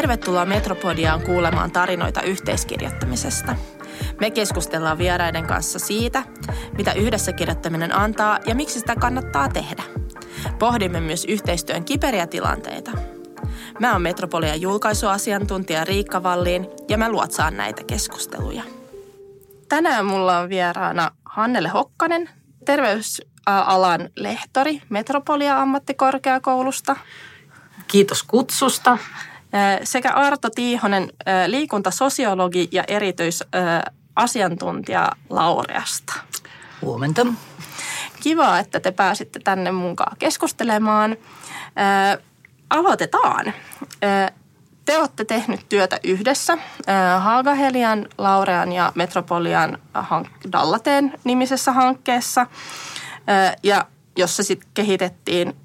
Tervetuloa Metropodiaan kuulemaan tarinoita yhteiskirjoittamisesta. Me keskustellaan vieraiden kanssa siitä, mitä yhdessä kirjoittaminen antaa ja miksi sitä kannattaa tehdä. Pohdimme myös yhteistyön kiperiä tilanteita. Mä oon Metropolian julkaisuasiantuntija Riikka Valliin ja mä luotsaan näitä keskusteluja. Tänään mulla on vieraana Hannele Hokkanen, terveysalan lehtori Metropolia ammattikorkeakoulusta. Kiitos kutsusta. Sekä Arto Tiihonen, liikuntasosiologi ja erityisasiantuntija Laureasta. Huomenta. Kiva, että te pääsitte tänne mukaan keskustelemaan. Aloitetaan. Te olette tehnyt työtä yhdessä Haagahelian, Laurean ja Metropolian Dallateen nimisessä hankkeessa. Ja jossa sitten kehitettiin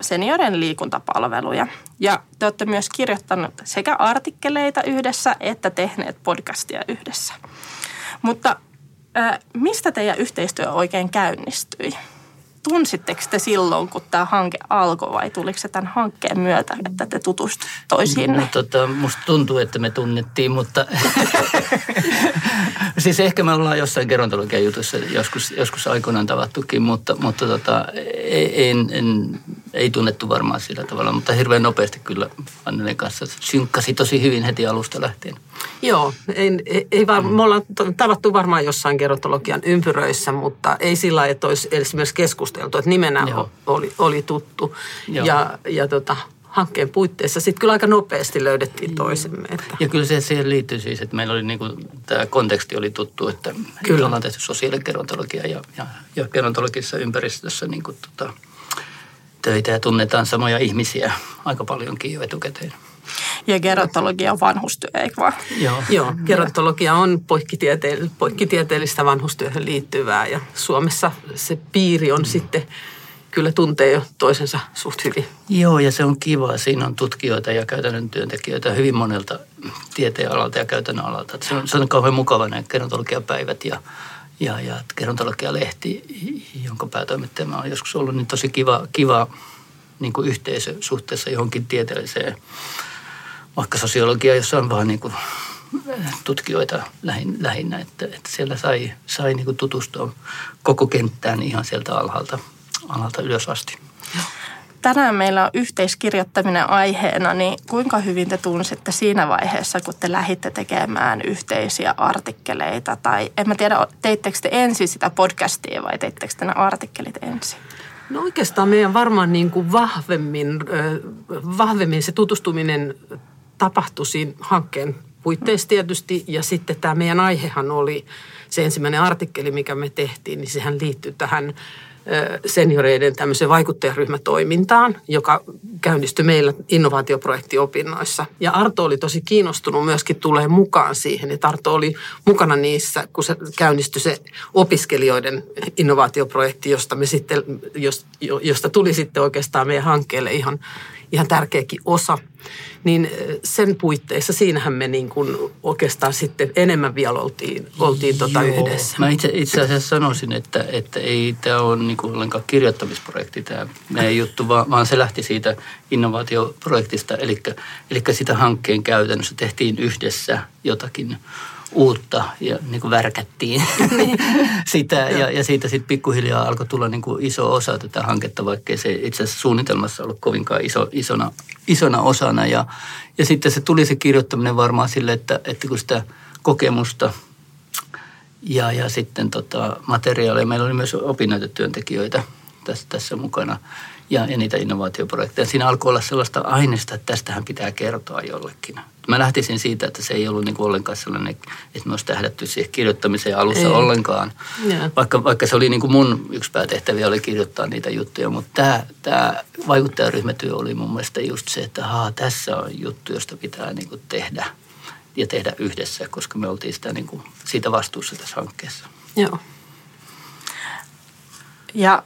senioren liikuntapalveluja. Ja te olette myös kirjoittanut sekä artikkeleita yhdessä että tehneet podcastia yhdessä. Mutta mistä teidän yhteistyö oikein käynnistyi? Tunsitteko te silloin, kun tämä hanke alkoi vai tuliko se tämän hankkeen myötä, että te tutustuitte toisiinne? No, tota, musta tuntuu, että me tunnettiin, mutta siis ehkä me ollaan jossain gerontologian jutussa joskus, joskus aikoinaan tavattukin, mutta, mutta tota, en, en, ei tunnettu varmaan sillä tavalla, mutta hirveän nopeasti kyllä Annelen kanssa synkkasi tosi hyvin heti alusta lähtien. Joo, ei, ei var, me ollaan tavattu varmaan jossain gerontologian ympyröissä, mutta ei sillä lailla, että olisi esimerkiksi keskusteltu, että nimenä oli, oli tuttu. Joo. Ja, ja tota, hankkeen puitteissa sitten kyllä aika nopeasti löydettiin toisemme. Että. Ja kyllä se siihen liittyy siis, että meillä oli niinku, tämä konteksti oli tuttu, että kyllä. ollaan tehty sosiaalikerontologia ja, ja, ja gerontologisessa ympäristössä niinku, tota, töitä ja tunnetaan samoja ihmisiä aika paljonkin jo etukäteen. Ja gerontologia on vanhustyö, eikö vaan? Joo, Joo gerontologia on poikkitieteellistä vanhustyöhön liittyvää ja Suomessa se piiri on sitten kyllä tuntee jo toisensa suht hyvin. Joo, ja se on kiva. Siinä on tutkijoita ja käytännön työntekijöitä hyvin monelta tieteenalalta ja käytännön alalta. Se on, se on kauhean mukava ne gerontologiapäivät ja, ja, ja gerontologialehti, jonka päätoimittajana on joskus ollut, niin tosi kiva, kiva niin kuin yhteisö suhteessa johonkin tieteelliseen vaikka sosiologia, jossa on vaan niin kuin tutkijoita lähinnä, että, että siellä sai, sai niin kuin tutustua koko kenttään ihan sieltä alhaalta, alhaalta ylös asti. Tänään meillä on yhteiskirjoittaminen aiheena, niin kuinka hyvin te tunsitte siinä vaiheessa, kun te lähditte tekemään yhteisiä artikkeleita? Tai en mä tiedä, teittekö te ensin sitä podcastia vai teittekö te ne artikkelit ensin? No oikeastaan meidän varmaan niin kuin vahvemmin, vahvemmin se tutustuminen tapahtui siinä hankkeen puitteissa tietysti. Ja sitten tämä meidän aihehan oli se ensimmäinen artikkeli, mikä me tehtiin, niin sehän liittyy tähän senioreiden tämmöiseen vaikuttajaryhmätoimintaan, joka käynnistyi meillä innovaatioprojektiopinnoissa. Ja Arto oli tosi kiinnostunut myöskin tulee mukaan siihen, että Arto oli mukana niissä, kun se käynnistyi se opiskelijoiden innovaatioprojekti, josta, me sitten, josta tuli sitten oikeastaan meidän hankkeelle ihan, ihan tärkeäkin osa niin sen puitteissa siinähän me niin kuin oikeastaan sitten enemmän vielä oltiin, oltiin tota yhdessä. Mä itse, itse asiassa sanoisin, että, että ei tämä ole niin kuin ollenkaan kirjoittamisprojekti tämä meidän juttu, vaan, vaan se lähti siitä innovaatioprojektista, eli, eli sitä hankkeen käytännössä tehtiin yhdessä jotakin uutta ja niin kuin värkättiin sitä. Ja, ja siitä sitten pikkuhiljaa alkoi tulla niin kuin iso osa tätä hanketta, vaikkei se itse asiassa suunnitelmassa ollut kovinkaan iso, isona, isona osana. Ja, ja sitten se tuli se kirjoittaminen varmaan sille, että, että kun sitä kokemusta ja, ja sitten tota materiaalia, meillä oli myös opinnäytetyöntekijöitä tässä, tässä mukana – ja, ja niitä innovaatioprojekteja. Siinä alkoi olla sellaista aineesta, että tästähän pitää kertoa jollekin. Mä lähtisin siitä, että se ei ollut niin kuin ollenkaan sellainen, että me olisi tähdätty siihen kirjoittamiseen alussa ei. ollenkaan. Vaikka, vaikka se oli niin kuin mun yksi päätehtäviä oli kirjoittaa niitä juttuja, mutta tämä, tämä vaikuttajaryhmätyö oli mun mielestä just se, että haa, tässä on juttu, josta pitää niin kuin tehdä ja tehdä yhdessä, koska me oltiin sitä niin kuin, siitä vastuussa tässä hankkeessa. Joo. Ja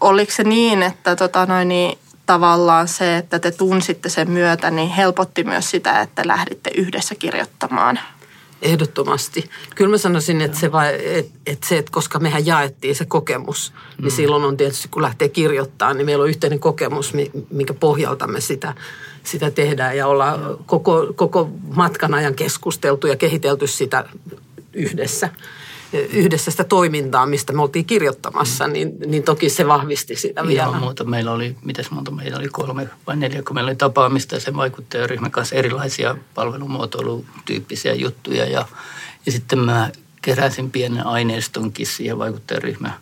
oliko se niin, että tota noin, niin tavallaan se, että te tunsitte sen myötä, niin helpotti myös sitä, että lähditte yhdessä kirjoittamaan? Ehdottomasti. Kyllä mä sanoisin, että se, vai, että, että se, että koska mehän jaettiin se kokemus, niin mm. silloin on tietysti, kun lähtee kirjoittamaan, niin meillä on yhteinen kokemus, minkä pohjalta me sitä, sitä tehdään. Ja ollaan koko, koko matkan ajan keskusteltu ja kehitelty sitä yhdessä yhdessä sitä toimintaa, mistä me oltiin kirjoittamassa, mm. niin, niin toki se vahvisti sitä vielä. Ilman muuta. Meillä oli, mitäs monta meillä oli, kolme vai neljä, kun meillä oli tapaamista ja sen vaikuttajaryhmän kanssa erilaisia palvelumuotoilutyyppisiä juttuja. Ja, ja sitten mä keräsin pienen aineistonkin siihen vaikuttajaryhmän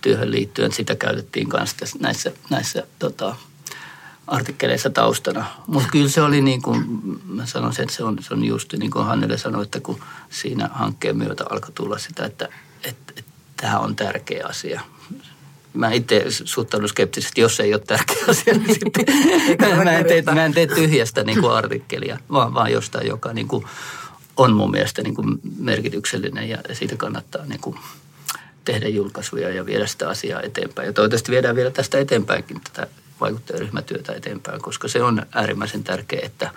työhön liittyen. Sitä käytettiin kanssa näissä, näissä tota, artikkeleissa taustana. Mutta kyllä se oli niin kuin, mä sanoisin, että se on, se on just niin kuin Hannele sanoi, että kun siinä hankkeen myötä alkoi tulla sitä, että, että, että tämä on tärkeä asia. Mä itse suhtaudun skeptisesti, jos ei ole tärkeä asia, niin sitten mä, en tee, mä en tee tyhjästä niin kuin artikkelia, vaan, vaan jostain, joka niin kuin on mun mielestä niin kuin merkityksellinen ja siitä kannattaa niin kuin tehdä julkaisuja ja viedä sitä asiaa eteenpäin. Ja toivottavasti viedään vielä tästä eteenpäinkin tätä vaikuttajaryhmätyötä eteenpäin, koska se on äärimmäisen tärkeää, että,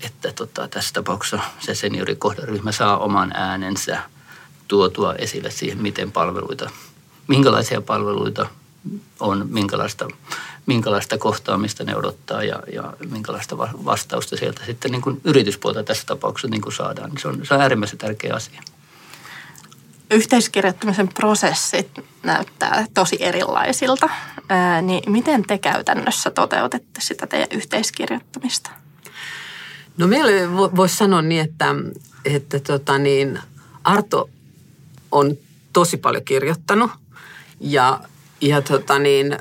että tota, tässä tapauksessa se seniorikohderyhmä saa oman äänensä tuotua esille siihen, miten palveluita, minkälaisia palveluita on, minkälaista, minkälaista kohtaamista ne odottaa ja, ja minkälaista vastausta sieltä sitten niin kuin yrityspuolta tässä tapauksessa niin kuin saadaan. Se on, se on äärimmäisen tärkeä asia yhteiskirjoittamisen prosessit näyttää tosi erilaisilta. Ää, niin miten te käytännössä toteutette sitä teidän yhteiskirjoittamista? No meillä voisi sanoa niin, että, että tota niin, Arto on tosi paljon kirjoittanut ja, ja tota niin,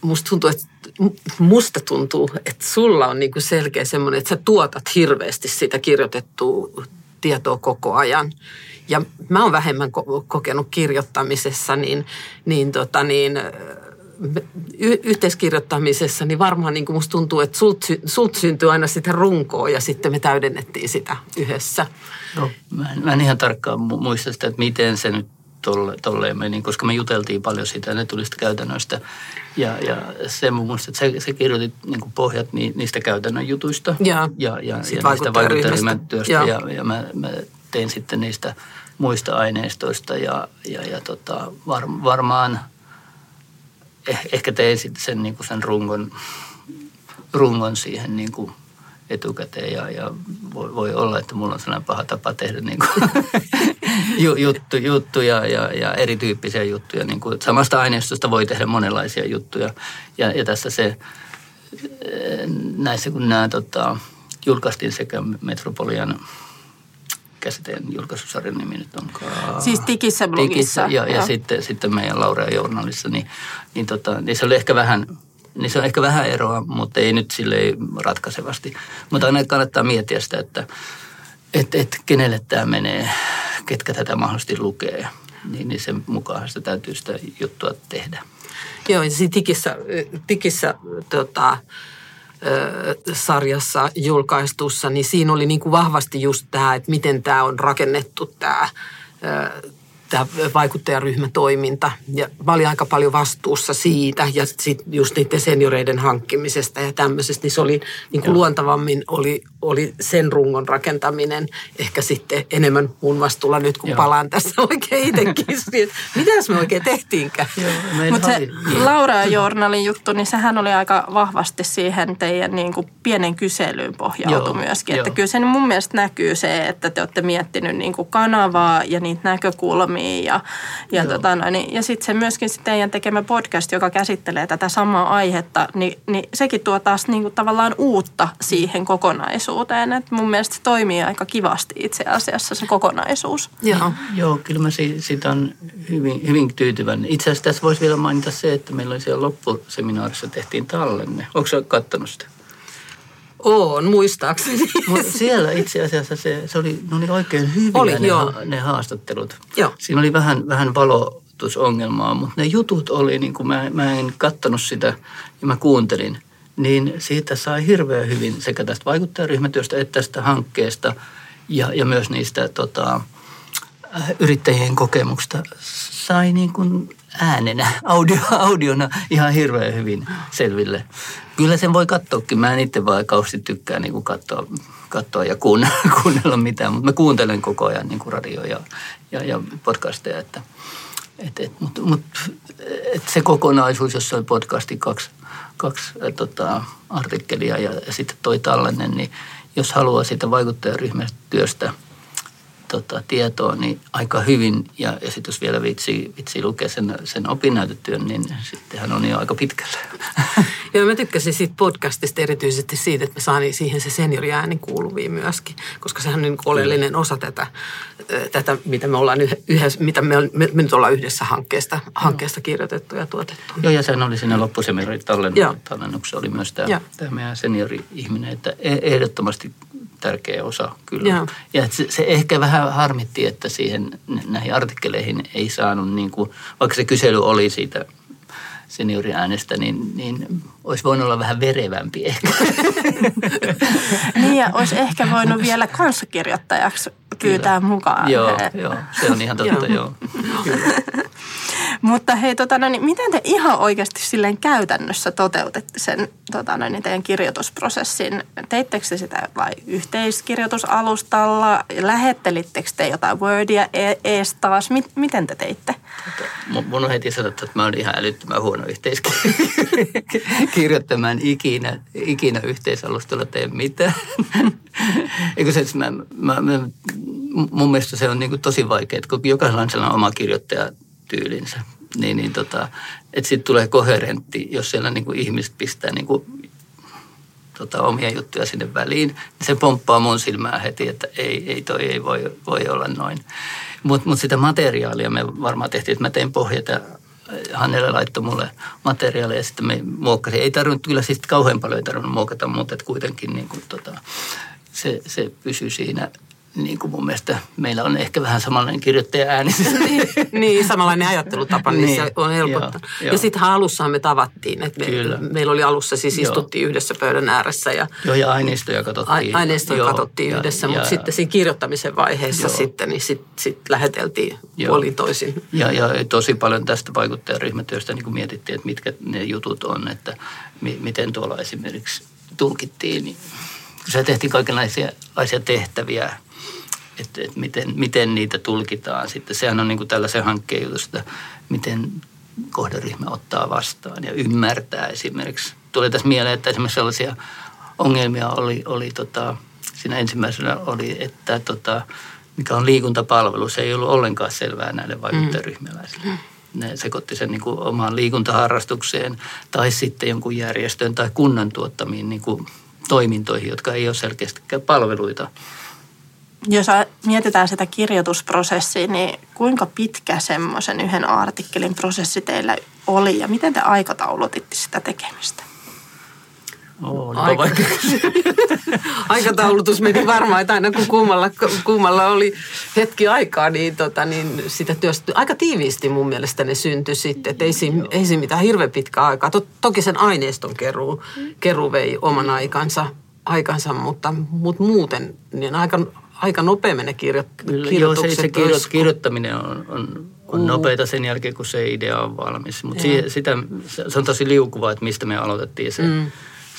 musta tuntuu, että musta tuntuu, että sulla on niinku selkeä semmoinen, että sä tuotat hirveästi sitä kirjoitettua tietoa koko ajan ja mä oon vähemmän kokenut kirjoittamisessa, niin, niin, tota, niin y- yhteiskirjoittamisessa, niin varmaan niin kuin musta tuntuu, että sult, sult syntyy aina sitä runkoa ja sitten me täydennettiin sitä yhdessä. No, mä, en, mä en ihan tarkkaan muista sitä, että miten se nyt tolle, tolleen meni, koska me juteltiin paljon siitä ja ne tuli sitä käytännöistä. Ja, ja se mun mielestä, että sä, sä kirjoitit niin kuin pohjat niistä käytännön jutuista ja, ja, ja, ja niistä vaikuttajaryhmän työstä. Ja, ja, ja mä, mä tein sitten niistä muista aineistoista ja, ja, ja tota, var, varmaan eh, ehkä tein sitten sen, niin kuin sen rungon, rungon siihen niin kuin etukäteen ja, ja voi, voi, olla, että mulla on sellainen paha tapa tehdä niin kuin juttu, juttuja ja, ja erityyppisiä juttuja. Niin kuin, samasta aineistosta voi tehdä monenlaisia juttuja ja, ja tässä se eh, näissä kun nämä tota, julkaistiin sekä Metropolian käsiteen julkaisusarjan nimi nyt onkaan? Siis Tikissä blogissa. Tikissä, ja, ja sitten, sitten meidän Laurea Journalissa, niin, niin, tota, niin se oli ehkä vähän, niin se on ehkä vähän eroa, mutta ei nyt sille ratkaisevasti. Mutta aina kannattaa miettiä sitä, että et, et, kenelle tämä menee, ketkä tätä mahdollisesti lukee. Niin, niin sen mukaan sitä täytyy sitä juttua tehdä. Joo, ja siinä tikissä, tikissä tota, sarjassa julkaistussa, niin siinä oli niin kuin vahvasti just tämä, että miten tämä on rakennettu tämä tämä vaikuttajaryhmätoiminta. Ja mä olin aika paljon vastuussa siitä ja sitten just niiden senioreiden hankkimisesta ja tämmöisestä. Niin se oli niin kuin luontavammin oli, oli sen rungon rakentaminen ehkä sitten enemmän mun vastuulla nyt, kun Joo. palaan tässä oikein itsekin. Mitäs me oikein tehtiinkään? Mutta se Laura ja Journalin juttu, niin sehän oli aika vahvasti siihen teidän niin kuin pienen kyselyyn pohjautu Joo. myöskin. Että Joo. kyllä se mun mielestä näkyy se, että te olette miettinyt niin kuin kanavaa ja niitä näkökulmia Suomiin. Ja, ja, tota, no, niin, ja sitten se myöskin sit teidän tekemä podcast, joka käsittelee tätä samaa aihetta, niin, niin sekin tuo taas niin kuin, tavallaan uutta siihen kokonaisuuteen. Et mun mielestä se toimii aika kivasti itse asiassa se kokonaisuus. Joo, Joo kyllä mä siitä on hyvin, hyvin tyytyväinen. Itse asiassa tässä voisi vielä mainita se, että meillä oli siellä loppuseminaarissa tehtiin tallenne. Onko se katsonut sitä? On, muistaakseni. Mutta siellä itse asiassa se, se oli, ne oli oikein hyviä oli, ne, joo. ne haastattelut. Joo. Siinä oli vähän, vähän valotusongelmaa, mutta ne jutut oli, niin kuin mä, mä en kattonut sitä ja mä kuuntelin, niin siitä sai hirveän hyvin sekä tästä vaikuttajaryhmätyöstä että tästä hankkeesta ja, ja myös niistä tota, yrittäjien kokemuksista sai niin kuin äänenä, audio, audiona ihan hirveän hyvin selville. Kyllä sen voi katsoakin. Mä en itse vaan kauheasti tykkää niin katsoa, katsoa ja kuunnella mitään, mutta mä kuuntelen koko ajan niin kuin radio ja, ja, ja podcasteja. Että, et, et, mutta mut, et se kokonaisuus, jossa on podcasti kaksi, kaksi ä, tota, artikkelia ja, ja sitten toi tällainen, niin jos haluaa vaikuttajaryhmästä työstä – tota, tietoa niin aika hyvin. Ja, ja sitten jos vielä vitsi, vitsi lukea sen, sen opinnäytetyön, niin sittenhän on jo aika pitkällä. Joo, mä tykkäsin siitä podcastista erityisesti siitä, että me saatiin siihen se senioriääni kuuluviin myöskin, koska sehän on niin oleellinen osa tätä, tätä mitä me ollaan yhdessä, mitä me, me, me nyt ollaan yhdessä hankkeesta, hankkeesta kirjoitettu ja tuotettu. Joo, ja sehän oli siinä loppuseminarin tallennuksessa oli myös tämä, tämä meidän seniori-ihminen, että e- ehdottomasti tärkeä osa kyllä. Ja, ja se, se ehkä vähän harmitti, että siihen näihin artikkeleihin ei saanut, niin kuin, vaikka se kysely oli siitä senioriäänestä, niin, niin olisi voinut olla vähän verevämpi ehkä. niin ja olisi ehkä voinut vielä kanssakirjoittajaksi pyytää Kyllä. mukaan. Joo, joo, se on ihan totta, joo. joo. Mutta hei, tota, no, niin miten te ihan oikeasti silleen käytännössä toteutette sen tota, no, niin teidän kirjoitusprosessin? Teittekö te sitä vai yhteiskirjoitusalustalla? Lähettelittekö te jotain Wordia e- ees taas? Miten te teitte? Mun on heti sanottu, että mä olen ihan älyttömän huono yhteiskirjoittamaan ikinä, ikinä yhteisalustalla tee mitään. Eikö se, mä, mä, mä, mun mielestä se on niin tosi vaikea, kun jokaisella on oma kirjoittaja tyylinsä. Niin, niin tota, että sitten tulee koherentti, jos siellä niin kuin ihmiset pistää niin kuin, tota, omia juttuja sinne väliin. Niin se pomppaa mun silmää heti, että ei, ei toi ei voi, voi olla noin. Mutta mut sitä materiaalia me varmaan tehtiin, että mä tein pohjata Hannele laittoi mulle materiaalia ja sitten me muokkasin. Ei tarvinnut, kyllä siis kauhean paljon ei tarvinnut muokata, mutta kuitenkin niin kuin, tota, se, se pysyi siinä niin kuin mun mielestä meillä on ehkä vähän samanlainen kirjoittaja ääni. niin, niin, samanlainen ajattelutapa, niin, niin se on helpottanut. Joo, ja sittenhän alussahan me tavattiin, että me, Kyllä. meillä oli alussa siis istuttiin joo. yhdessä pöydän ääressä. Ja, joo, ja aineistoja katsottiin. Aineistoja joo, katsottiin ja, yhdessä, ja, mutta ja, sitten siinä kirjoittamisen vaiheessa joo. sitten, niin sitten sit läheteltiin joo. puolin toisin. Ja, ja tosi paljon tästä vaikuttajaryhmätyöstä niin kuin mietittiin, että mitkä ne jutut on, että mi, miten tuolla esimerkiksi tulkittiin. Niin, kun se tehtiin kaikenlaisia tehtäviä, että, että miten, miten niitä tulkitaan sitten. Sehän on niin kuin tällaisen hankkeen jutusta, miten kohderyhmä ottaa vastaan ja ymmärtää esimerkiksi. Tuli tässä mieleen, että esimerkiksi sellaisia ongelmia oli, oli tota, siinä ensimmäisenä oli, että tota, mikä on liikuntapalvelu, se ei ollut ollenkaan selvää näille vaikuttajaryhmäläisille. Mm. Ne sekoitti sen niin kuin omaan liikuntaharrastukseen tai sitten jonkun järjestön tai kunnan tuottamiin niin kuin toimintoihin, jotka ei ole selkeästikään palveluita jos mietitään sitä kirjoitusprosessia, niin kuinka pitkä semmoisen yhden artikkelin prosessi teillä oli ja miten te aikataulutitte sitä tekemistä? Oh, Aika... Aikataulutus meni varmaan, että aina kun kummalla, kummalla oli hetki aikaa, niin, tota, niin sitä työstä aika tiiviisti mun mielestä ne syntyi sitten. Että ei, siinä, ei siinä mitään hirveän pitkää aikaa. Toki sen aineiston keruu, keruu vei oman aikansa, aikansa mutta, mutta muuten niin aika aika nopea mennä kirjo, kirjoitukset. Joo, se, se kirjo, kirjoittaminen on, on, on nopeita sen jälkeen, kun se idea on valmis. Mutta sitä, se on tosi liukuvaa, että mistä me aloitettiin se, mm.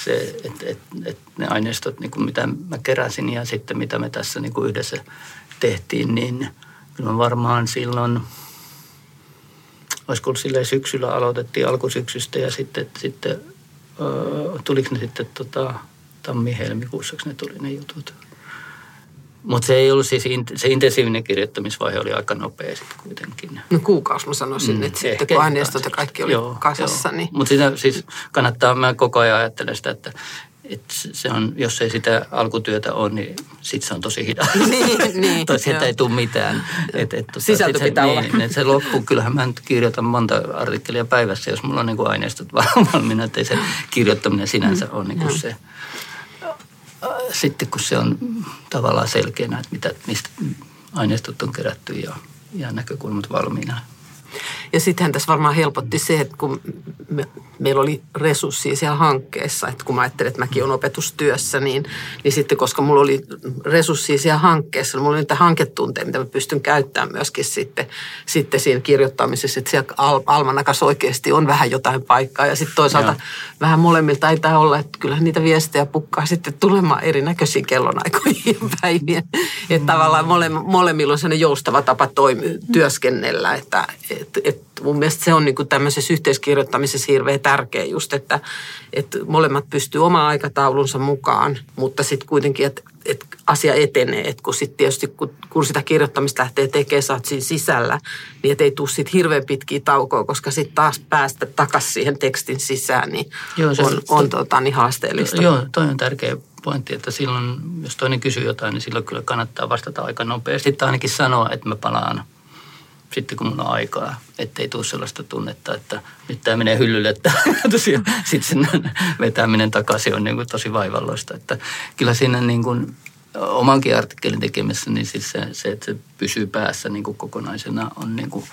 se että et, et ne aineistot, niin kuin mitä mä keräsin ja sitten mitä me tässä niin kuin yhdessä tehtiin, niin kyllä varmaan silloin, olisiko silleen syksyllä aloitettiin alkusyksystä ja sitten, sitten äh, tuliko ne sitten tota, tammi-helmikuussa, ne tuli ne jutut. Mutta se ei ollut siis, se intensiivinen kirjoittamisvaihe oli aika nopea sitten kuitenkin. No kuukausi mä sanoisin, mm, että sitten kun aineistot ja kaikki oli joo, kasassa. Niin... Mutta sitä siis kannattaa, mä koko ajan ajattelen sitä, että että se on, jos ei sitä alkutyötä ole, niin sitten se on tosi hidas. niin, niin, tai sieltä ei tule mitään. Et, et, tota, Sisältö pitää se, olla. Niin, että se loppuu. Kyllähän mä nyt kirjoitan monta artikkelia päivässä, jos mulla on niin kuin aineistot valmiina, että ei se kirjoittaminen sinänsä mm, ole niin kuin se sitten kun se on tavallaan selkeänä, että mitä, mistä aineistot on kerätty ja, ja näkökulmat valmiina. Ja sittenhän tässä varmaan helpotti se, että kun me, meillä oli resurssia siellä hankkeessa, että kun mä ajattelin, että mäkin olen opetustyössä, niin, niin sitten koska mulla oli resurssia siellä hankkeessa, niin mulla oli niitä hanketunteja, mitä mä pystyn käyttämään myöskin sitten, sitten siinä kirjoittamisessa, että siellä al- almanakas oikeasti on vähän jotain paikkaa ja sitten toisaalta Joo. vähän molemmilta taitaa olla, että kyllä niitä viestejä pukkaa sitten tulemaan erinäköisiin kellonaikoihin ja päivien. Että tavallaan mole, molemmilla on sellainen joustava tapa toimi, työskennellä, että et, et mun mielestä se on niin kuin tämmöisessä yhteiskirjoittamisessa hirveän tärkeä just, että, että molemmat pystyy oma aikataulunsa mukaan, mutta sitten kuitenkin, että, että asia etenee. Että kun sitten tietysti, kun, kun sitä kirjoittamista lähtee tekemään, sä oot siinä sisällä, niin et ei tule sitten hirveän pitkiä taukoa, koska sitten taas päästä takaisin siihen tekstin sisään, niin joo, se, on, on to, tota, niin haasteellista. Joo, toi on tärkeä pointti, että silloin, jos toinen kysyy jotain, niin silloin kyllä kannattaa vastata aika nopeasti. Tai ainakin sanoa, että mä palaan – sitten kun mulla on aikaa, ettei tule sellaista tunnetta, että nyt tämä menee hyllylle, että tosiaan sitten sen vetäminen takaisin on niin kuin tosi vaivalloista. Että kyllä siinä niin kuin omankin artikkelin tekemisessä, niin siis se, se, että se pysyy päässä niin kuin kokonaisena on niin kuin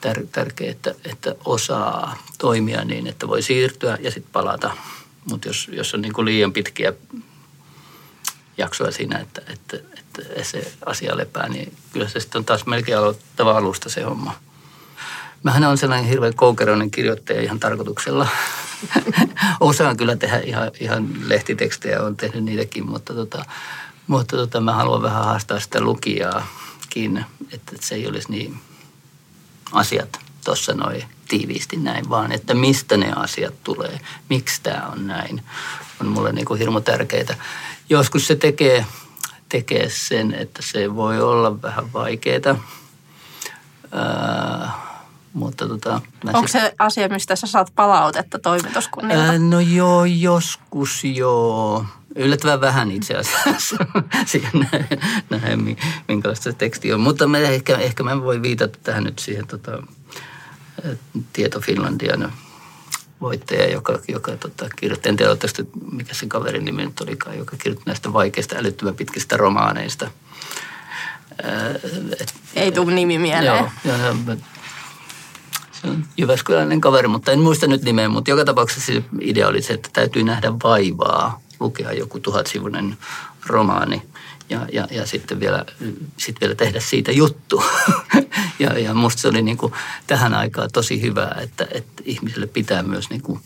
tär, tärkeää, että, että osaa toimia niin, että voi siirtyä ja sitten palata. Mutta jos, jos on niin kuin liian pitkiä jaksoa siinä, että, että, että se asia lepää, niin kyllä se sitten on taas melkein aloittava alusta se homma. Mähän on sellainen hirveän koukeroinen kirjoittaja ihan tarkoituksella. Osaan kyllä tehdä ihan, ihan lehtitekstejä, on tehnyt niitäkin, mutta, tota, mutta tota, mä haluan vähän haastaa sitä lukijaakin, että se ei olisi niin asiat tuossa noin tiiviisti näin, vaan että mistä ne asiat tulee, miksi tämä on näin, on mulle niin kuin hirmu tärkeää joskus se tekee, tekee sen, että se voi olla vähän vaikeaa. Mutta tota, Onko sit... se asia, mistä sä saat palautetta toimituskunnilta? Ää, no joo, joskus joo. Yllättävän vähän itse asiassa siihen näin, näin, minkälaista se teksti on. Mutta me ehkä, ehkä mä voin viitata tähän nyt siihen tota, Tieto Finlandian voittaja, joka, joka tota, kirjoitti, en tiedä tästä, mikä sen kaverin nimi nyt olikaan, joka kirjoitti näistä vaikeista älyttömän pitkistä romaaneista. et, Ei tule nimi mieleen. Joo, ja, se on Jyväskyläinen kaveri, mutta en muista nyt nimeä, mutta joka tapauksessa se idea oli se, että täytyy nähdä vaivaa, lukea joku tuhatsivuinen romaani ja, ja, ja sitten vielä, sit vielä tehdä siitä juttu. ja, ja musta se oli niin kuin tähän aikaan tosi hyvä, että, että ihmisille pitää myös niin kuin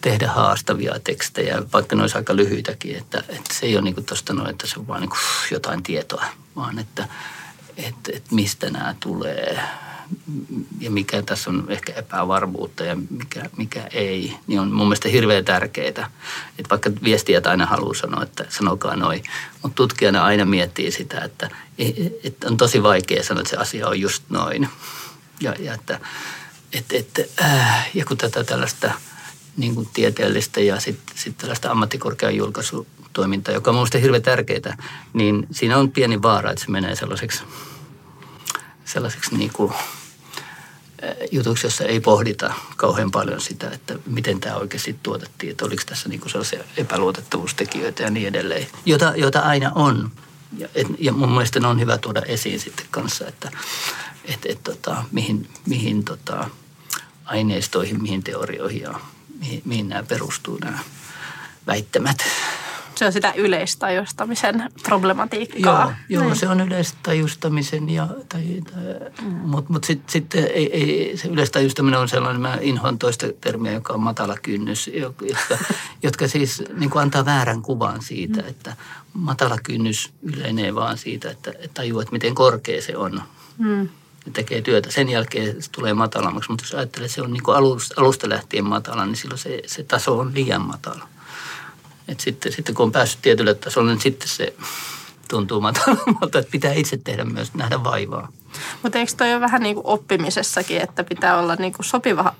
tehdä haastavia tekstejä, vaikka ne olisi aika lyhyitäkin, että, että se ei ole niin tuosta noin, että se on vaan niin jotain tietoa, vaan että, että, että mistä nämä tulee ja mikä tässä on ehkä epävarmuutta ja mikä, mikä ei, niin on mun mielestä hirveän tärkeää. Että vaikka viestijät aina haluaa sanoa, että sanokaa noin, mutta tutkijana aina miettii sitä, että, että on tosi vaikea sanoa, että se asia on just noin. Ja, ja, että, että, että, äh, ja kun tätä tällaista niin kuin tieteellistä ja sitten sit tällaista ammattikorkean julkaisutoimintaa, joka on minusta hirveän tärkeää, niin siinä on pieni vaara, että se menee sellaiseksi, sellaiseksi niin kuin jutuksi, jossa ei pohdita kauhean paljon sitä, että miten tämä oikeasti tuotettiin, että oliko tässä niinku sellaisia epäluotettavuustekijöitä ja niin edelleen, jota, jota aina on. Ja, et, ja mun mielestä ne on hyvä tuoda esiin sitten kanssa, että et, et, tota, mihin, mihin tota, aineistoihin, mihin teorioihin ja mihin, mihin nämä perustuu nämä väittämät. Se on sitä yleistajustamisen problematiikkaa. Joo, joo niin. se on yleistajustamisen, ja, tai, tai, mm. mutta mut sitten sit, ei, ei, se yleistajustaminen on sellainen, mä inhoan toista termiä, joka on matala kynnys, jotka, jotka siis niin kuin antaa väärän kuvan siitä, mm. että matala kynnys yleinee vaan siitä, että, että tajuu, että miten korkea se on. Mm tekee työtä. Sen jälkeen se tulee matalammaksi, mutta jos ajattelee, että se on niin kuin alusta, alusta lähtien matala, niin silloin se, se taso on liian matala. Et sitten, sitten kun on päässyt tietylle tasolle, niin sitten se tuntuu matalammalta, että pitää itse tehdä myös, nähdä vaivaa. Mutta eikö toi ole vähän niin kuin oppimisessakin, että pitää olla niin kuin sopiva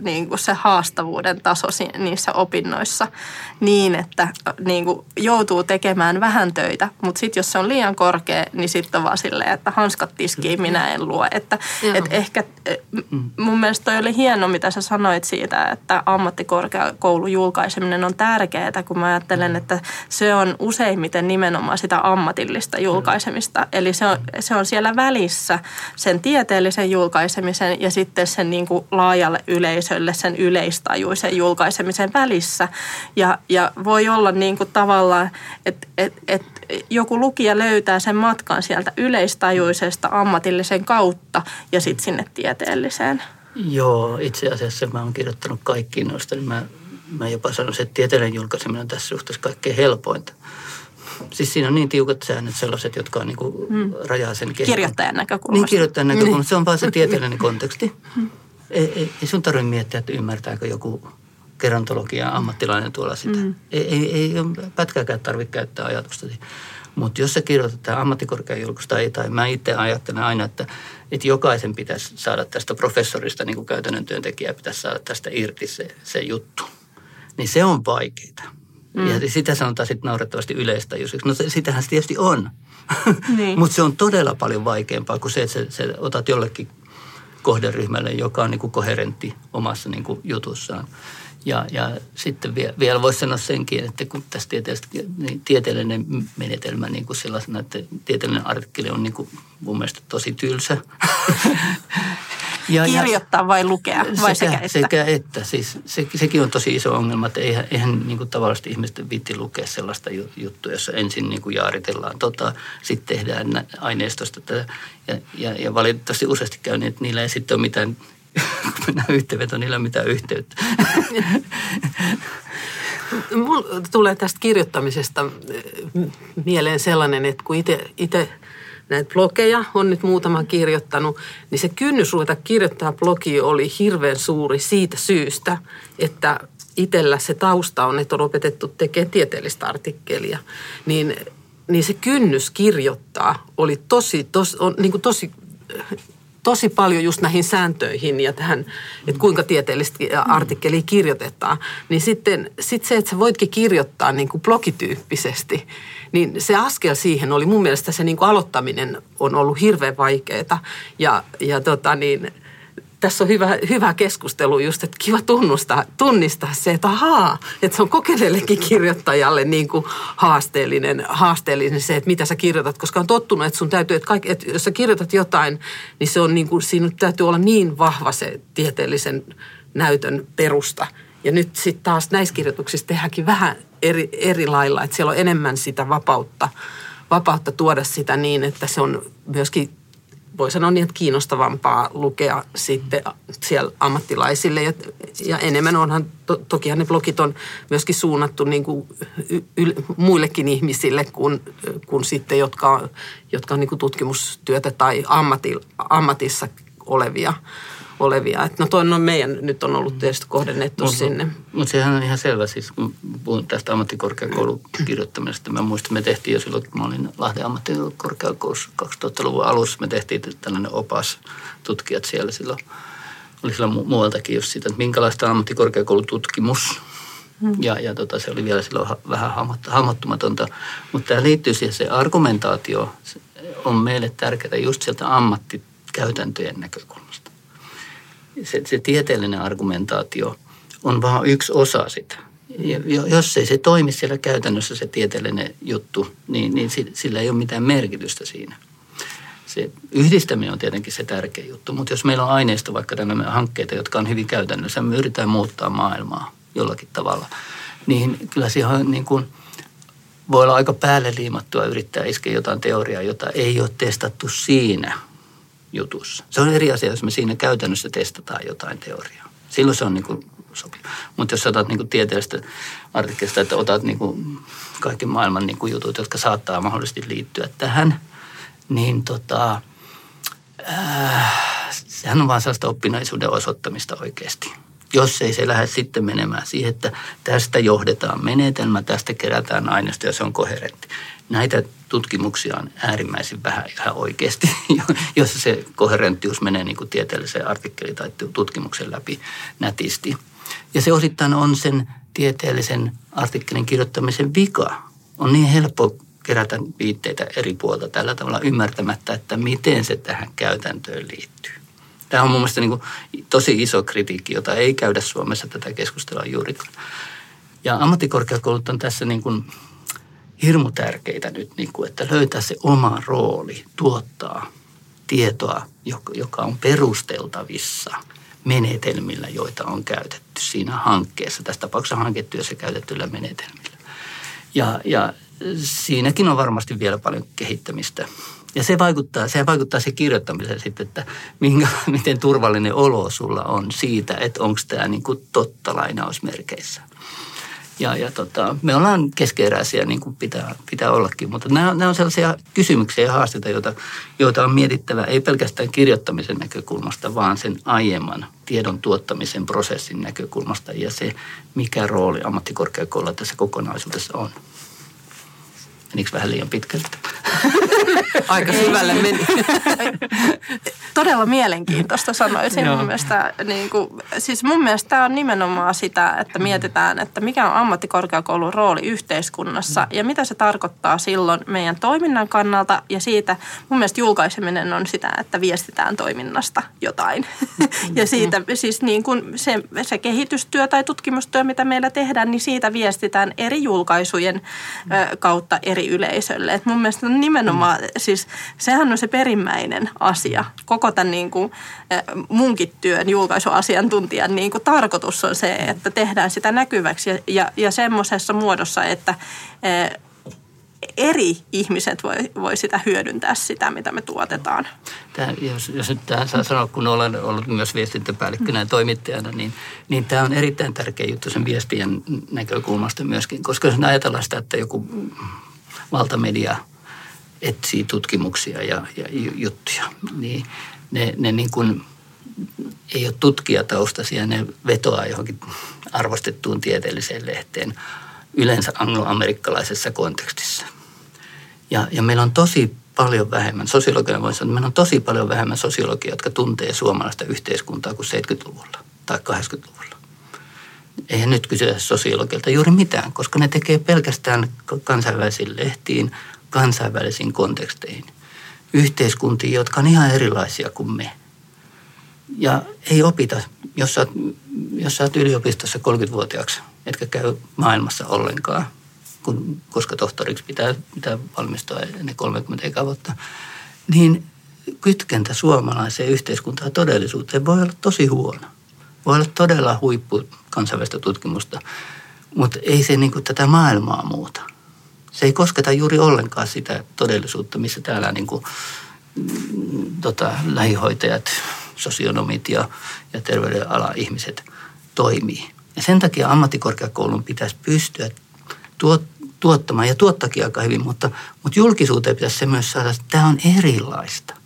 niin kuin se haastavuuden taso niissä opinnoissa niin, että niin kuin joutuu tekemään vähän töitä, mutta sitten jos se on liian korkea, niin sitten on vaan silleen, että hanskat tiskiin minä en luo. Että et ehkä mun mielestä toi oli hieno, mitä sä sanoit siitä, että ammattikorkeakoulun julkaiseminen on tärkeää, kun mä ajattelen, että se on useimmiten nimenomaan sitä ammatillista julkaisemista. Eli se on, se on siellä välissä sen tieteellisen julkaisemisen ja sitten sen niin kuin laajalle yle yleisölle sen yleistajuisen julkaisemisen välissä. Ja, ja voi olla niin kuin tavallaan, että et, et joku lukija löytää sen matkan sieltä yleistajuisesta ammatillisen kautta ja sitten sinne tieteelliseen. Joo, itse asiassa mä oon kirjoittanut kaikkiin noista, niin mä, mä jopa sanoisin, että tieteellinen julkaiseminen on tässä suhteessa kaikkein helpointa. Siis siinä on niin tiukat säännöt sellaiset, jotka on niin kuin hmm. rajaa sen kehon. Kirjoittajan näkökulmasta. Niin, kirjoittajan näkökulmasta. Se on vaan se tieteellinen konteksti. Ei, ei, ei sun tarvitse miettiä, että ymmärtääkö joku gerontologia ammattilainen tuolla sitä. Mm. Ei, ei, ei pätkääkään tarvitse käyttää ajatusta. Mutta jos se kirjoitetaan ammattikorkeajulkista tai, tai mä itse ajattelen aina, että, että jokaisen pitäisi saada tästä professorista, niin kuin käytännön työntekijä pitäisi saada tästä irti se, se juttu. Niin se on vaikeaa. Mm. Ja sitä sanotaan sitten naurettavasti yleistajuisiksi. No sitähän se tietysti on. Niin. Mutta se on todella paljon vaikeampaa kuin se, että sä, sä otat jollekin kohderyhmälle, joka on niin kuin koherentti omassa niin kuin jutussaan. Ja, ja sitten vielä, vielä voisi sanoa senkin, että kun tässä niin tieteellinen menetelmä niin kuin sellaisena, että tieteellinen artikkeli on niin kuin mun mielestä tosi tylsä. ja, Kirjoittaa vai lukea vai sekä, sekä että? Sekä että. Siis se, sekin on tosi iso ongelma, että eihän, eihän niin kuin tavallisesti ihmiset viitti lukea sellaista juttua, jossa ensin niin kuin jaaritellaan tota, sitten tehdään aineistosta tätä. Ja, ja, ja valitettavasti useasti käy niin, että niillä ei sitten ole mitään kun mennään yhteenvetoon, niillä ei ole mitään yhteyttä. Mulla tulee tästä kirjoittamisesta mieleen sellainen, että kun itse näitä blogeja on nyt muutama kirjoittanut, niin se kynnys ruveta kirjoittaa blogi oli hirveän suuri siitä syystä, että itsellä se tausta on, että on opetettu tekemään tieteellistä artikkelia, niin, niin se kynnys kirjoittaa oli tosi, tosi, on, niin kuin tosi tosi paljon just näihin sääntöihin ja tähän, että kuinka tieteellistä artikkelia kirjoitetaan. Niin sitten sit se, että sä voitkin kirjoittaa niin kuin blogityyppisesti, niin se askel siihen oli mun mielestä se niin kuin aloittaminen on ollut hirveän vaikeaa. Ja, ja tota niin, tässä on hyvä, hyvä keskustelu just, että kiva tunnustaa, tunnistaa se, että ahaa, että se on kokeneellekin kirjoittajalle niin kuin haasteellinen, haasteellinen se, että mitä sä kirjoitat, koska on tottunut, että sun täytyy, että, kaikki, että jos sä kirjoitat jotain, niin se on niin kuin, siinä täytyy olla niin vahva se tieteellisen näytön perusta. Ja nyt sitten taas näissä kirjoituksissa tehdäänkin vähän eri, eri lailla, että siellä on enemmän sitä vapautta, vapautta tuoda sitä niin, että se on myöskin voi sanoa niin, että kiinnostavampaa lukea sitten siellä ammattilaisille. Ja, ja enemmän onhan, to, tokihan ne blogit on myöskin suunnattu niin kuin yl, muillekin ihmisille kuin, kuin sitten, jotka, jotka on niin kuin tutkimustyötä tai ammati, ammatissa olevia olevia. Et no toi on meidän nyt on ollut tietysti kohdennettu mut, sinne. Mutta sehän on ihan selvä, siis kun puhun tästä ammattikorkeakoulun kirjoittamisesta. Mä muistan, me tehtiin jo silloin, kun mä olin Lahden ammattikorkeakoulussa 2000-luvun alussa, me tehtiin tällainen opas, tutkijat siellä silloin, oli silloin mu- muualtakin just siitä, että minkälaista ammattikorkeakoulututkimus hmm. ja, ja tota, se oli vielä silloin vähän hahmottumatonta. Mutta tämä liittyy siihen, se argumentaatio on meille tärkeää just sieltä ammattikäytäntöjen näkökulmasta se, se tieteellinen argumentaatio on vain yksi osa sitä. Ja jos ei se toimi siellä käytännössä se tieteellinen juttu, niin, niin sillä ei ole mitään merkitystä siinä. Se yhdistäminen on tietenkin se tärkeä juttu, mutta jos meillä on aineisto vaikka tämmöinen hankkeita, jotka on hyvin käytännössä, me yritetään muuttaa maailmaa jollakin tavalla, niin kyllä siihen niin kuin, voi olla aika päälle liimattua yrittää iskeä jotain teoriaa, jota ei ole testattu siinä – jutussa. Se on eri asia, jos me siinä käytännössä testataan jotain teoriaa. Silloin se on niin kuin sopiva. Mutta jos otat niin kuin tieteellistä artikkelista, että otat niin kuin kaikki maailman niin kuin jutut, jotka saattaa mahdollisesti liittyä tähän, niin tota, äh, sehän on vaan sellaista oppinaisuuden osoittamista oikeasti. Jos ei se lähde sitten menemään siihen, että tästä johdetaan menetelmä, tästä kerätään aineisto ja se on koherentti näitä tutkimuksia on äärimmäisen vähän ihan oikeasti, jos se koherenttius menee niin kuin tieteelliseen artikkeliin tai tutkimuksen läpi nätisti. Ja se osittain on sen tieteellisen artikkelin kirjoittamisen vika. On niin helppo kerätä viitteitä eri puolta tällä tavalla ymmärtämättä, että miten se tähän käytäntöön liittyy. Tämä on mun mielestä niin kuin tosi iso kritiikki, jota ei käydä Suomessa tätä keskustelua juurikaan. Ja ammattikorkeakoulut on tässä niin kuin hirmu tärkeitä nyt, niin kuin, että löytää se oma rooli, tuottaa tietoa, joka on perusteltavissa. menetelmillä, joita on käytetty siinä hankkeessa, tässä tapauksessa hanketyössä käytettyillä menetelmillä. Ja, ja siinäkin on varmasti vielä paljon kehittämistä. Ja se vaikuttaa, se vaikuttaa se kirjoittamiseen sitten, että minkä, miten turvallinen olo sulla on siitä, että onko tämä niin kuin totta lainausmerkeissä. Ja, ja tota, me ollaan keskeeräisiä niin kuin pitää, pitää ollakin, mutta nämä, nämä on sellaisia kysymyksiä ja haasteita, joita, joita on mietittävä ei pelkästään kirjoittamisen näkökulmasta, vaan sen aiemman tiedon tuottamisen prosessin näkökulmasta ja se, mikä rooli ammattikorkeakoululla tässä kokonaisuudessa on. Menikö vähän liian pitkälle? Aika syvälle meni. Todella mielenkiintoista sanoisin mun mielestä. Niin kuin, siis mun mielestä tämä on nimenomaan sitä, että mietitään, että mikä on ammattikorkeakoulun rooli yhteiskunnassa ja mitä se tarkoittaa silloin meidän toiminnan kannalta. Ja siitä mun mielestä julkaiseminen on sitä, että viestitään toiminnasta jotain. ja siitä siis niin kuin se, se kehitystyö tai tutkimustyö, mitä meillä tehdään, niin siitä viestitään eri julkaisujen kautta eri yleisölle. Et mun mielestä nimenomaan, siis sehän on se perimmäinen asia. Koko tämän niin kuin, munkin työn julkaisuasiantuntijan niin kuin tarkoitus on se, että tehdään sitä näkyväksi ja, ja, ja semmoisessa muodossa, että eri ihmiset voi, voi sitä hyödyntää sitä, mitä me tuotetaan. Tämä, jos, jos nyt tähän saa sanoa, kun olen ollut myös viestintäpäällikkönä ja toimittajana, niin, niin tämä on erittäin tärkeä juttu sen viestien näkökulmasta myöskin. Koska jos ajatellaan sitä, että joku valtamedia etsii tutkimuksia ja, ja juttuja, niin ne, ne niin kuin ei ole tutkijataustaisia, ne vetoaa johonkin arvostettuun tieteelliseen lehteen, yleensä angloamerikkalaisessa kontekstissa. Ja, ja meillä on tosi paljon vähemmän, sosiologia voi sanoa, että meillä on tosi paljon vähemmän sosiologia, jotka tuntee suomalaista yhteiskuntaa kuin 70-luvulla tai 80-luvulla. Eihän nyt kysyä sosiologilta juuri mitään, koska ne tekee pelkästään kansainvälisiin lehtiin, kansainvälisiin konteksteihin. Yhteiskuntiin, jotka on ihan erilaisia kuin me. Ja ei opita, jos sä oot, jos sä oot yliopistossa 30-vuotiaaksi, etkä käy maailmassa ollenkaan, kun, koska tohtoriksi pitää, pitää valmistua ennen 30 vuotta, niin kytkentä suomalaiseen yhteiskuntaan todellisuuteen voi olla tosi huono. Voi olla todella huippu kansainvälistä tutkimusta, mutta ei se niin kuin tätä maailmaa muuta. Se ei kosketa juuri ollenkaan sitä todellisuutta, missä täällä niin kuin, mm, tota, lähihoitajat, sosionomit ja, ja terveydenala ihmiset toimii. Ja sen takia ammattikorkeakoulun pitäisi pystyä tuot, tuottamaan ja tuottakin aika hyvin, mutta, mutta julkisuuteen pitäisi se myös saada, että tämä on erilaista.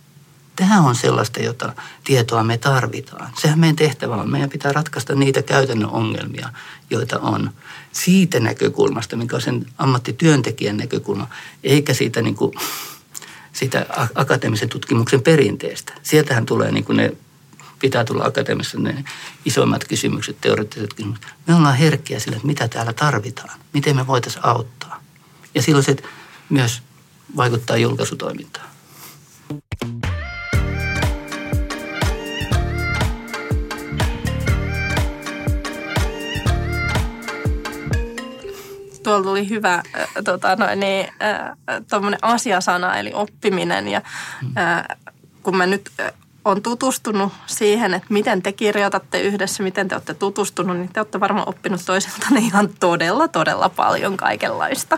Tämä on sellaista, jota tietoa me tarvitaan. Sehän meidän tehtävä on. Meidän pitää ratkaista niitä käytännön ongelmia, joita on siitä näkökulmasta, mikä on sen ammattityöntekijän näkökulma, eikä siitä, niin kuin, siitä akateemisen tutkimuksen perinteestä. Sieltähän tulee niin kuin ne pitää tulla akateemisessa ne isoimmat kysymykset, teoreettiset kysymykset. Me ollaan herkkiä sille, että mitä täällä tarvitaan, miten me voitaisiin auttaa. Ja silloin se myös vaikuttaa julkaisutoimintaan. Tuolla tuli hyvä äh, tota, noin, niin, äh, asiasana, eli oppiminen. Ja äh, kun mä nyt äh, on tutustunut siihen, että miten te kirjoitatte yhdessä, miten te olette tutustunut, niin te olette varmaan oppinut toisiltanne ihan todella, todella paljon kaikenlaista.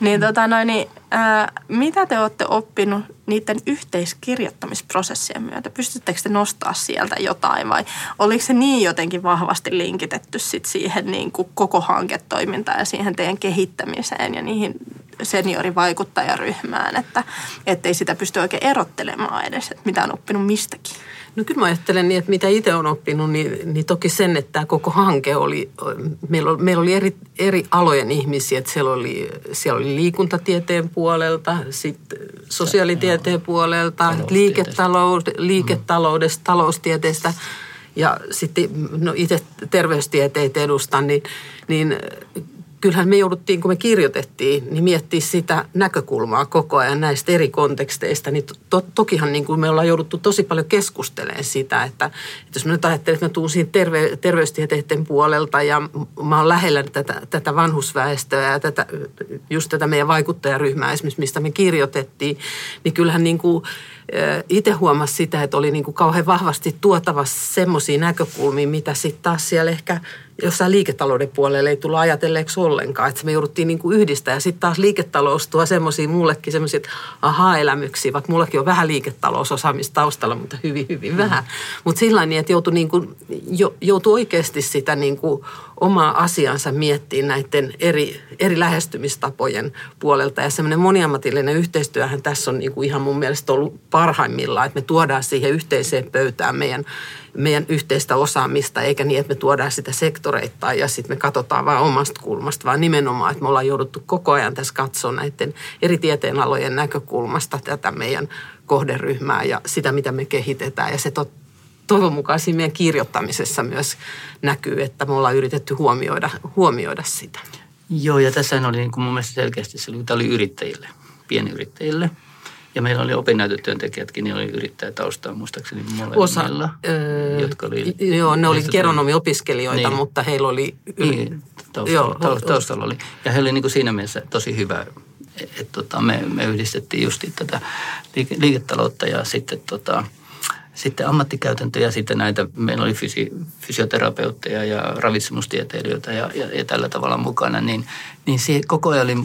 Niin, tota noin, niin ää, mitä te olette oppinut niiden yhteiskirjoittamisprosessien myötä? Pystyttekö te nostaa sieltä jotain vai oliko se niin jotenkin vahvasti linkitetty sit siihen niin kuin koko hanketoimintaan ja siihen teidän kehittämiseen ja niihin seniorivaikuttajaryhmään, että ei sitä pysty oikein erottelemaan edes, että mitä on oppinut mistäkin? No kyllä mä ajattelen niin, että mitä itse on oppinut, niin, niin toki sen, että tämä koko hanke oli, meillä oli, meillä oli eri, eri alojen ihmisiä, että siellä oli, siellä oli liikuntatieteen puolelta, sitten sosiaalitieteen puolelta, liiketalous, liiketaloudesta, taloustieteestä. Ja sitten no itse terveystieteitä edustan, niin, niin kyllähän me jouduttiin, kun me kirjoitettiin, niin miettiä sitä näkökulmaa koko ajan näistä eri konteksteista. Niin to, tokihan niin kuin me ollaan jouduttu tosi paljon keskustelemaan sitä, että, että jos mä nyt ajattelen, että mä tuun siinä terve, terveystieteiden puolelta ja mä oon lähellä tätä, tätä vanhusväestöä ja tätä, just tätä meidän vaikuttajaryhmää esimerkiksi, mistä me kirjoitettiin, niin kyllähän niin kuin itse huomasi sitä, että oli niin kuin kauhean vahvasti tuotava semmoisia näkökulmia, mitä sitten taas siellä ehkä jossain liiketalouden puolella ei tullut ajatelleeksi ollenkaan. Että me jouduttiin niin kuin yhdistää ja sitten taas liiketalous tuo semmoisia mullekin semmoisia aha-elämyksiä, vaikka mullakin on vähän liiketalousosaamista taustalla, mutta hyvin, hyvin mm. vähän. Mutta sillä niin, että joutui, niin kuin, jo, joutui oikeasti sitä niin kuin omaa asiansa miettimään näiden eri, eri lähestymistapojen puolelta. Ja semmoinen moniammatillinen yhteistyöhän tässä on niin kuin ihan mun mielestä ollut parhaimmillaan, että me tuodaan siihen yhteiseen pöytään meidän meidän yhteistä osaamista, eikä niin, että me tuodaan sitä sektoreittain ja sitten me katsotaan vain omasta kulmasta, vaan nimenomaan, että me ollaan jouduttu koko ajan tässä katsoa näiden eri tieteenalojen näkökulmasta tätä meidän kohderyhmää ja sitä, mitä me kehitetään. Ja se tot, toivon mukaan siinä meidän kirjoittamisessa myös näkyy, että me ollaan yritetty huomioida, huomioida sitä. Joo, ja tässä oli niin kuin mun mielestä selkeästi se, oli yrittäjille, pienyrittäjille – ja meillä oli opinnäytetyöntekijätkin, niin oli yrittäjätaustaa muistaakseni molemmilla, Osa, öö, jotka oli... Joo, ne oli geronomiopiskelijoita, niin, mutta heillä oli... Yli, niin, taustalla, joo, taustalla oli. Ja he oli niin kuin siinä mielessä tosi hyvä, että tota, me, me yhdistettiin just tätä liike, liiketaloutta ja sitten tota, sitten ammattikäytäntöjä, sitten näitä, meillä oli fysi, fysioterapeutteja ja ravitsemustieteilijöitä ja, ja, ja tällä tavalla mukana, niin, niin se koko ajan oli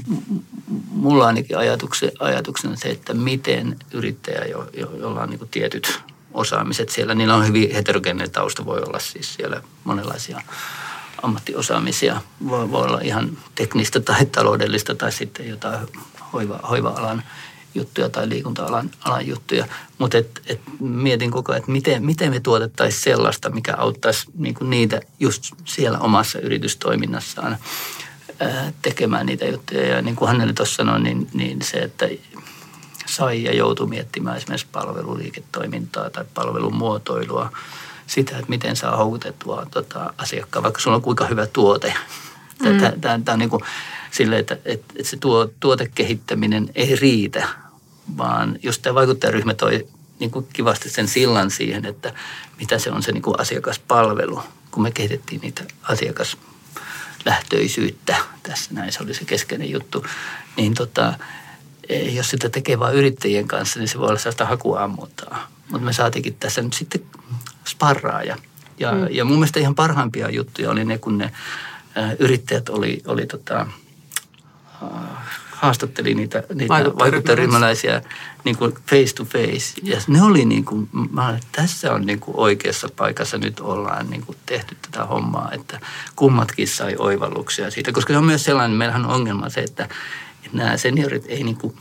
mulla ainakin ajatukse, ajatuksena se, että miten yrittäjä, jo, jo, jolla on niin tietyt osaamiset siellä, niillä on hyvin heterogeeninen tausta, voi olla siis siellä monenlaisia ammattiosaamisia, voi, voi olla ihan teknistä tai taloudellista tai sitten jotain hoiva, hoiva-alan juttuja tai liikunta-alan alan juttuja. Mutta et, et mietin koko ajan, että miten, miten me tuotettaisiin sellaista, mikä auttaisi niinku niitä just siellä omassa yritystoiminnassaan tekemään niitä juttuja. Ja niin kuin Hanneli tuossa sanoi, niin, niin se, että sai ja joutui miettimään esimerkiksi palveluliiketoimintaa tai palvelumuotoilua, sitä, että miten saa houkutettua tota, asiakkaan, vaikka sulla on kuinka hyvä tuote. Mm. Tämä on niin kuin sille, että, että, että se tuo, tuotekehittäminen ei riitä, vaan just tämä vaikuttajaryhmä toi niin kuin kivasti sen sillan siihen, että mitä se on se niin kuin asiakaspalvelu, kun me kehitettiin niitä asiakaslähtöisyyttä. Tässä näin se oli se keskeinen juttu. Niin tota, e, jos sitä tekee vain yrittäjien kanssa, niin se voi olla sellaista hakuammuntaa. Mutta me saatiinkin tässä nyt sitten sparraaja. Ja, mm. ja mun mielestä ihan parhaimpia juttuja oli ne, kun ne yrittäjät oli, oli tota, haastatteli niitä, niitä vaikuttajaryhmäläisiä niin kuin face to face. Ja ne oli niin kuin, mä että tässä on niin kuin oikeassa paikassa nyt ollaan niin kuin tehty tätä hommaa, että kummatkin sai oivalluksia siitä. Koska se on myös sellainen, meillähän on ongelma se, että, että nämä seniorit ei niin kuin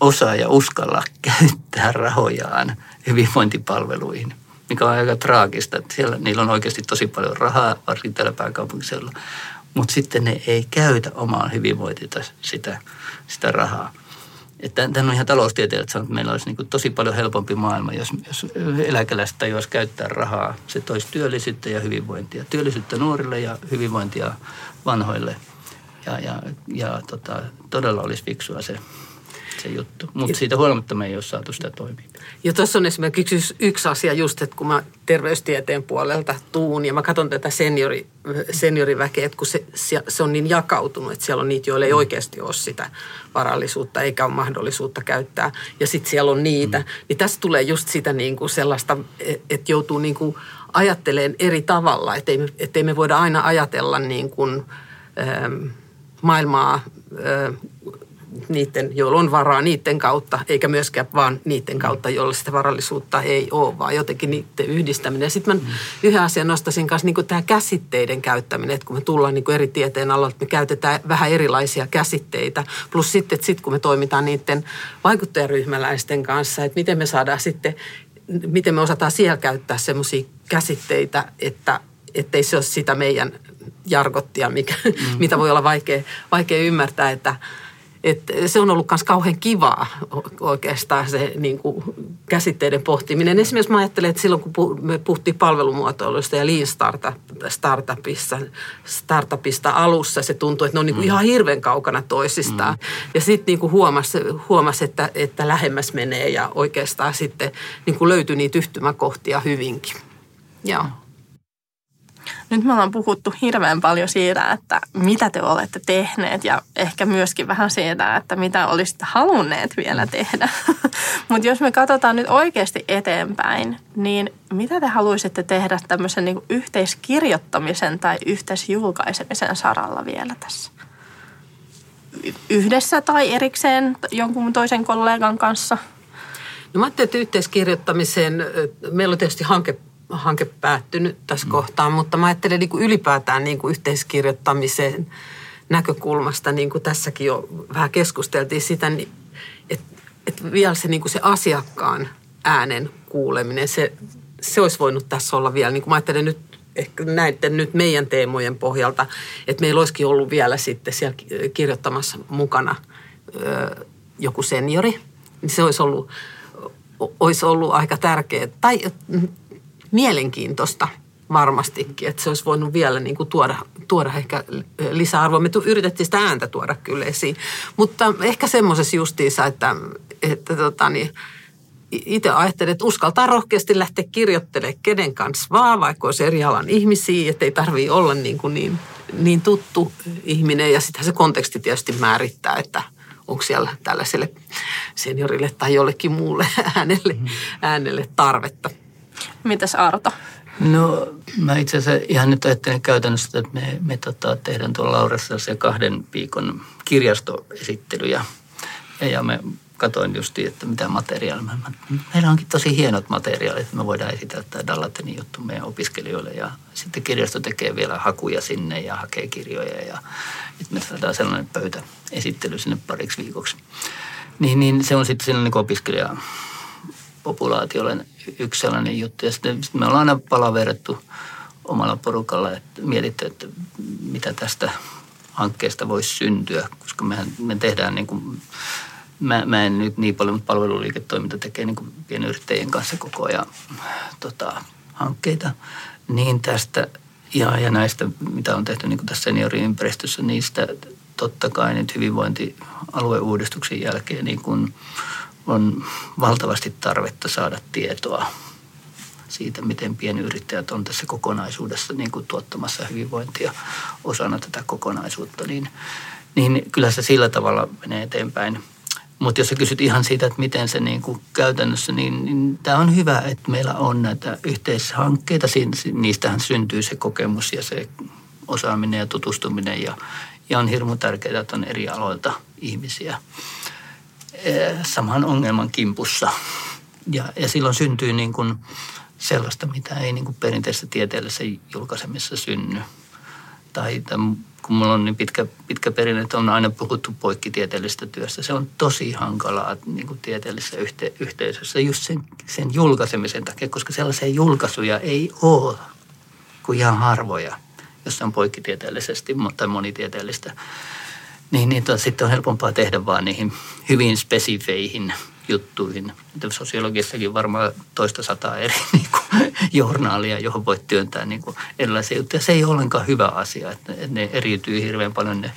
osaa ja uskalla käyttää rahojaan hyvinvointipalveluihin mikä on aika traagista, että siellä niillä on oikeasti tosi paljon rahaa, varsinkin täällä pääkaupunkiseudulla, mutta sitten ne ei käytä omaan hyvinvointia sitä, sitä rahaa. Että tämän on ihan taloustieteilijät sanonut, että meillä olisi niin tosi paljon helpompi maailma, jos, jos eläkeläiset tajuaisi käyttää rahaa. Se toisi työllisyyttä ja hyvinvointia. Työllisyyttä nuorille ja hyvinvointia vanhoille. Ja, ja, ja tota, todella olisi fiksua se, se juttu. Mutta siitä huolimatta me ei ole saatu sitä toimia. Ja tuossa on esimerkiksi yksi asia just, että kun mä terveystieteen puolelta tuun ja mä katson tätä seniori, senioriväkeä, että kun se, se on niin jakautunut, että siellä on niitä, joilla ei mm. oikeasti ole sitä varallisuutta eikä ole mahdollisuutta käyttää. Ja sitten siellä on niitä. Mm. Niin tässä tulee just sitä niin kuin sellaista, että joutuu niin kuin ajattelemaan eri tavalla, ettei ettei me voida aina ajatella niin kuin, ähm, maailmaa niiden, joilla on varaa niiden kautta, eikä myöskään vaan niiden kautta, joilla sitä varallisuutta ei ole, vaan jotenkin niiden yhdistäminen. Sitten mä mm. yhden asian nostaisin kanssa niin tämä käsitteiden käyttäminen, että kun me tullaan niin eri tieteen aloilta, me käytetään vähän erilaisia käsitteitä. Plus sitten, että sit kun me toimitaan niiden vaikuttajaryhmäläisten kanssa, että miten me saadaan sitten, miten me osataan siellä käyttää semmoisia käsitteitä, että ettei se ole sitä meidän jargottia, mikä, mm. mitä voi olla vaikea, vaikea ymmärtää, että – et se on ollut myös kauhean kivaa oikeastaan se niin kuin käsitteiden pohtiminen. Esimerkiksi mä ajattelen, että silloin kun me puhuttiin palvelumuotoilusta ja Lean startup, startupissa, startupista alussa, se tuntui, että ne on niin kuin mm. ihan hirveän kaukana toisistaan. Mm. Ja sitten niin huomasi, huomas, että, että lähemmäs menee ja oikeastaan sitten niin kuin löytyi niitä yhtymäkohtia hyvinkin. Joo. Nyt me ollaan puhuttu hirveän paljon siitä, että mitä te olette tehneet ja ehkä myöskin vähän siitä, että mitä olisitte halunneet vielä tehdä. Mutta jos me katsotaan nyt oikeasti eteenpäin, niin mitä te haluaisitte tehdä tämmöisen niin yhteiskirjoittamisen tai yhteisjulkaisemisen saralla vielä tässä? Yhdessä tai erikseen jonkun toisen kollegan kanssa? No mä ajattelin, että yhteiskirjoittamiseen, meillä on tietysti hanke hanke päättynyt tässä mm. kohtaa, mutta mä ajattelen niin kuin ylipäätään niin kuin yhteiskirjoittamisen näkökulmasta, niin kuin tässäkin jo vähän keskusteltiin sitä, niin että et vielä se, niin kuin se asiakkaan äänen kuuleminen, se, se olisi voinut tässä olla vielä, niin kuin mä ajattelen nyt ehkä näiden nyt meidän teemojen pohjalta, että meillä olisikin ollut vielä sitten siellä kirjoittamassa mukana ö, joku seniori, niin se olisi ollut, olisi ollut aika tärkeää. Tai mielenkiintoista varmastikin, että se olisi voinut vielä niin kuin tuoda, tuoda ehkä lisäarvoa. Me yritettiin sitä ääntä tuoda kyllä esiin, mutta ehkä semmoisessa justiinsa, että, että tota niin, itse ajattelin, että uskaltaa rohkeasti lähteä kirjoittelemaan kenen kanssa vaan, vaikka olisi eri alan ihmisiä, että ei tarvitse olla niin, kuin niin, niin tuttu ihminen. Ja sitten se konteksti tietysti määrittää, että onko siellä tällaiselle seniorille tai jollekin muulle äänelle, mm-hmm. äänelle tarvetta. Mitäs Arto? No mä itse asiassa ihan nyt ajattelen käytännössä, että me, me tota, tehdään tuolla Laurassa se kahden viikon kirjastoesittelyjä. Ja, ja me katoin just, että mitä materiaalia. Meillä onkin tosi hienot materiaalit, me voidaan esitellä tämä Dallatenin juttu meidän opiskelijoille. Ja sitten kirjasto tekee vielä hakuja sinne ja hakee kirjoja. Ja että me saadaan sellainen pöytäesittely sinne pariksi viikoksi. Niin, niin se on sitten sellainen niin opiskelija populaatiolle yksi sellainen juttu. Ja sitten me ollaan aina palaverettu omalla porukalla, että mietitty, että mitä tästä hankkeesta voisi syntyä, koska mehän, me tehdään niin kuin, mä, mä en nyt niin paljon, mutta palveluliiketoiminta tekee niin kuin pienyrittäjien kanssa koko ajan tota, hankkeita. Niin tästä ja, ja näistä, mitä on tehty niin kuin tässä senioriympäristössä, niistä totta kai nyt hyvinvointialueuudistuksen jälkeen niin kuin on valtavasti tarvetta saada tietoa siitä, miten pienyrittäjät on tässä kokonaisuudessa niin kuin tuottamassa hyvinvointia osana tätä kokonaisuutta, niin, niin kyllä se sillä tavalla menee eteenpäin. Mutta jos sä kysyt ihan siitä, että miten se niin kuin käytännössä, niin, niin tämä on hyvä, että meillä on näitä yhteishankkeita. Niistähän syntyy se kokemus ja se osaaminen ja tutustuminen ja, ja on hirmu tärkeää, että on eri aloilta ihmisiä saman ongelman kimpussa. Ja, ja silloin syntyy niin kuin sellaista, mitä ei niin kuin perinteisessä tieteellisessä julkaisemissa synny. Tai, tai kun mulla on niin pitkä, pitkä perinne, että on aina puhuttu poikkitieteellisestä työstä. Se on tosi hankalaa niin kuin tieteellisessä yhte, yhteisössä just sen, sen julkaisemisen takia, koska sellaisia julkaisuja ei ole kuin ihan harvoja, jos on poikkitieteellisesti tai monitieteellistä niin, niin to, sitten on helpompaa tehdä vaan niihin hyvin spesifeihin juttuihin. Sosiologissakin varmaan toista sataa eri niin kuin, journaalia, johon voit työntää niin kuin, erilaisia juttuja. Se ei ole ollenkaan hyvä asia, että ne eriytyy hirveän paljon ne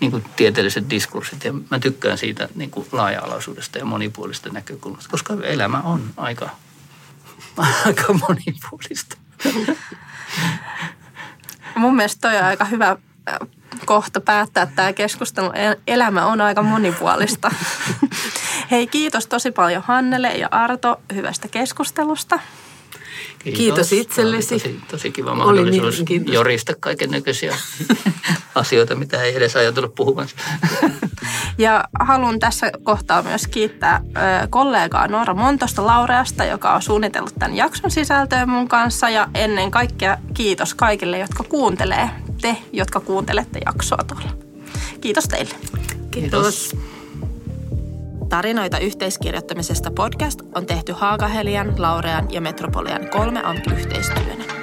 niin kuin, tieteelliset diskurssit. Ja mä tykkään siitä niin kuin, laaja-alaisuudesta ja monipuolista näkökulmasta, koska elämä on aika, aika monipuolista. Mun mielestä toi on aika hyvä kohta päättää tämä keskustelu. Elämä on aika monipuolista. Hei, kiitos tosi paljon Hannele ja Arto hyvästä keskustelusta. Kiitos, Kiitos itsellesi. Tosi, tosi kiva mahdollisuus jorista kaiken näköisiä asioita, mitä ei edes ajatellut puhumassa. Ja haluan tässä kohtaa myös kiittää kollegaa Noora Montosta Laureasta, joka on suunnitellut tämän jakson sisältöä mun kanssa. Ja ennen kaikkea kiitos kaikille, jotka kuuntelee, te, jotka kuuntelette jaksoa tuolla. Kiitos teille. Kiitos. Tarinoita yhteiskirjoittamisesta podcast on tehty Haagahelian, Laurean ja Metropolian kolme amk yhteistyönä.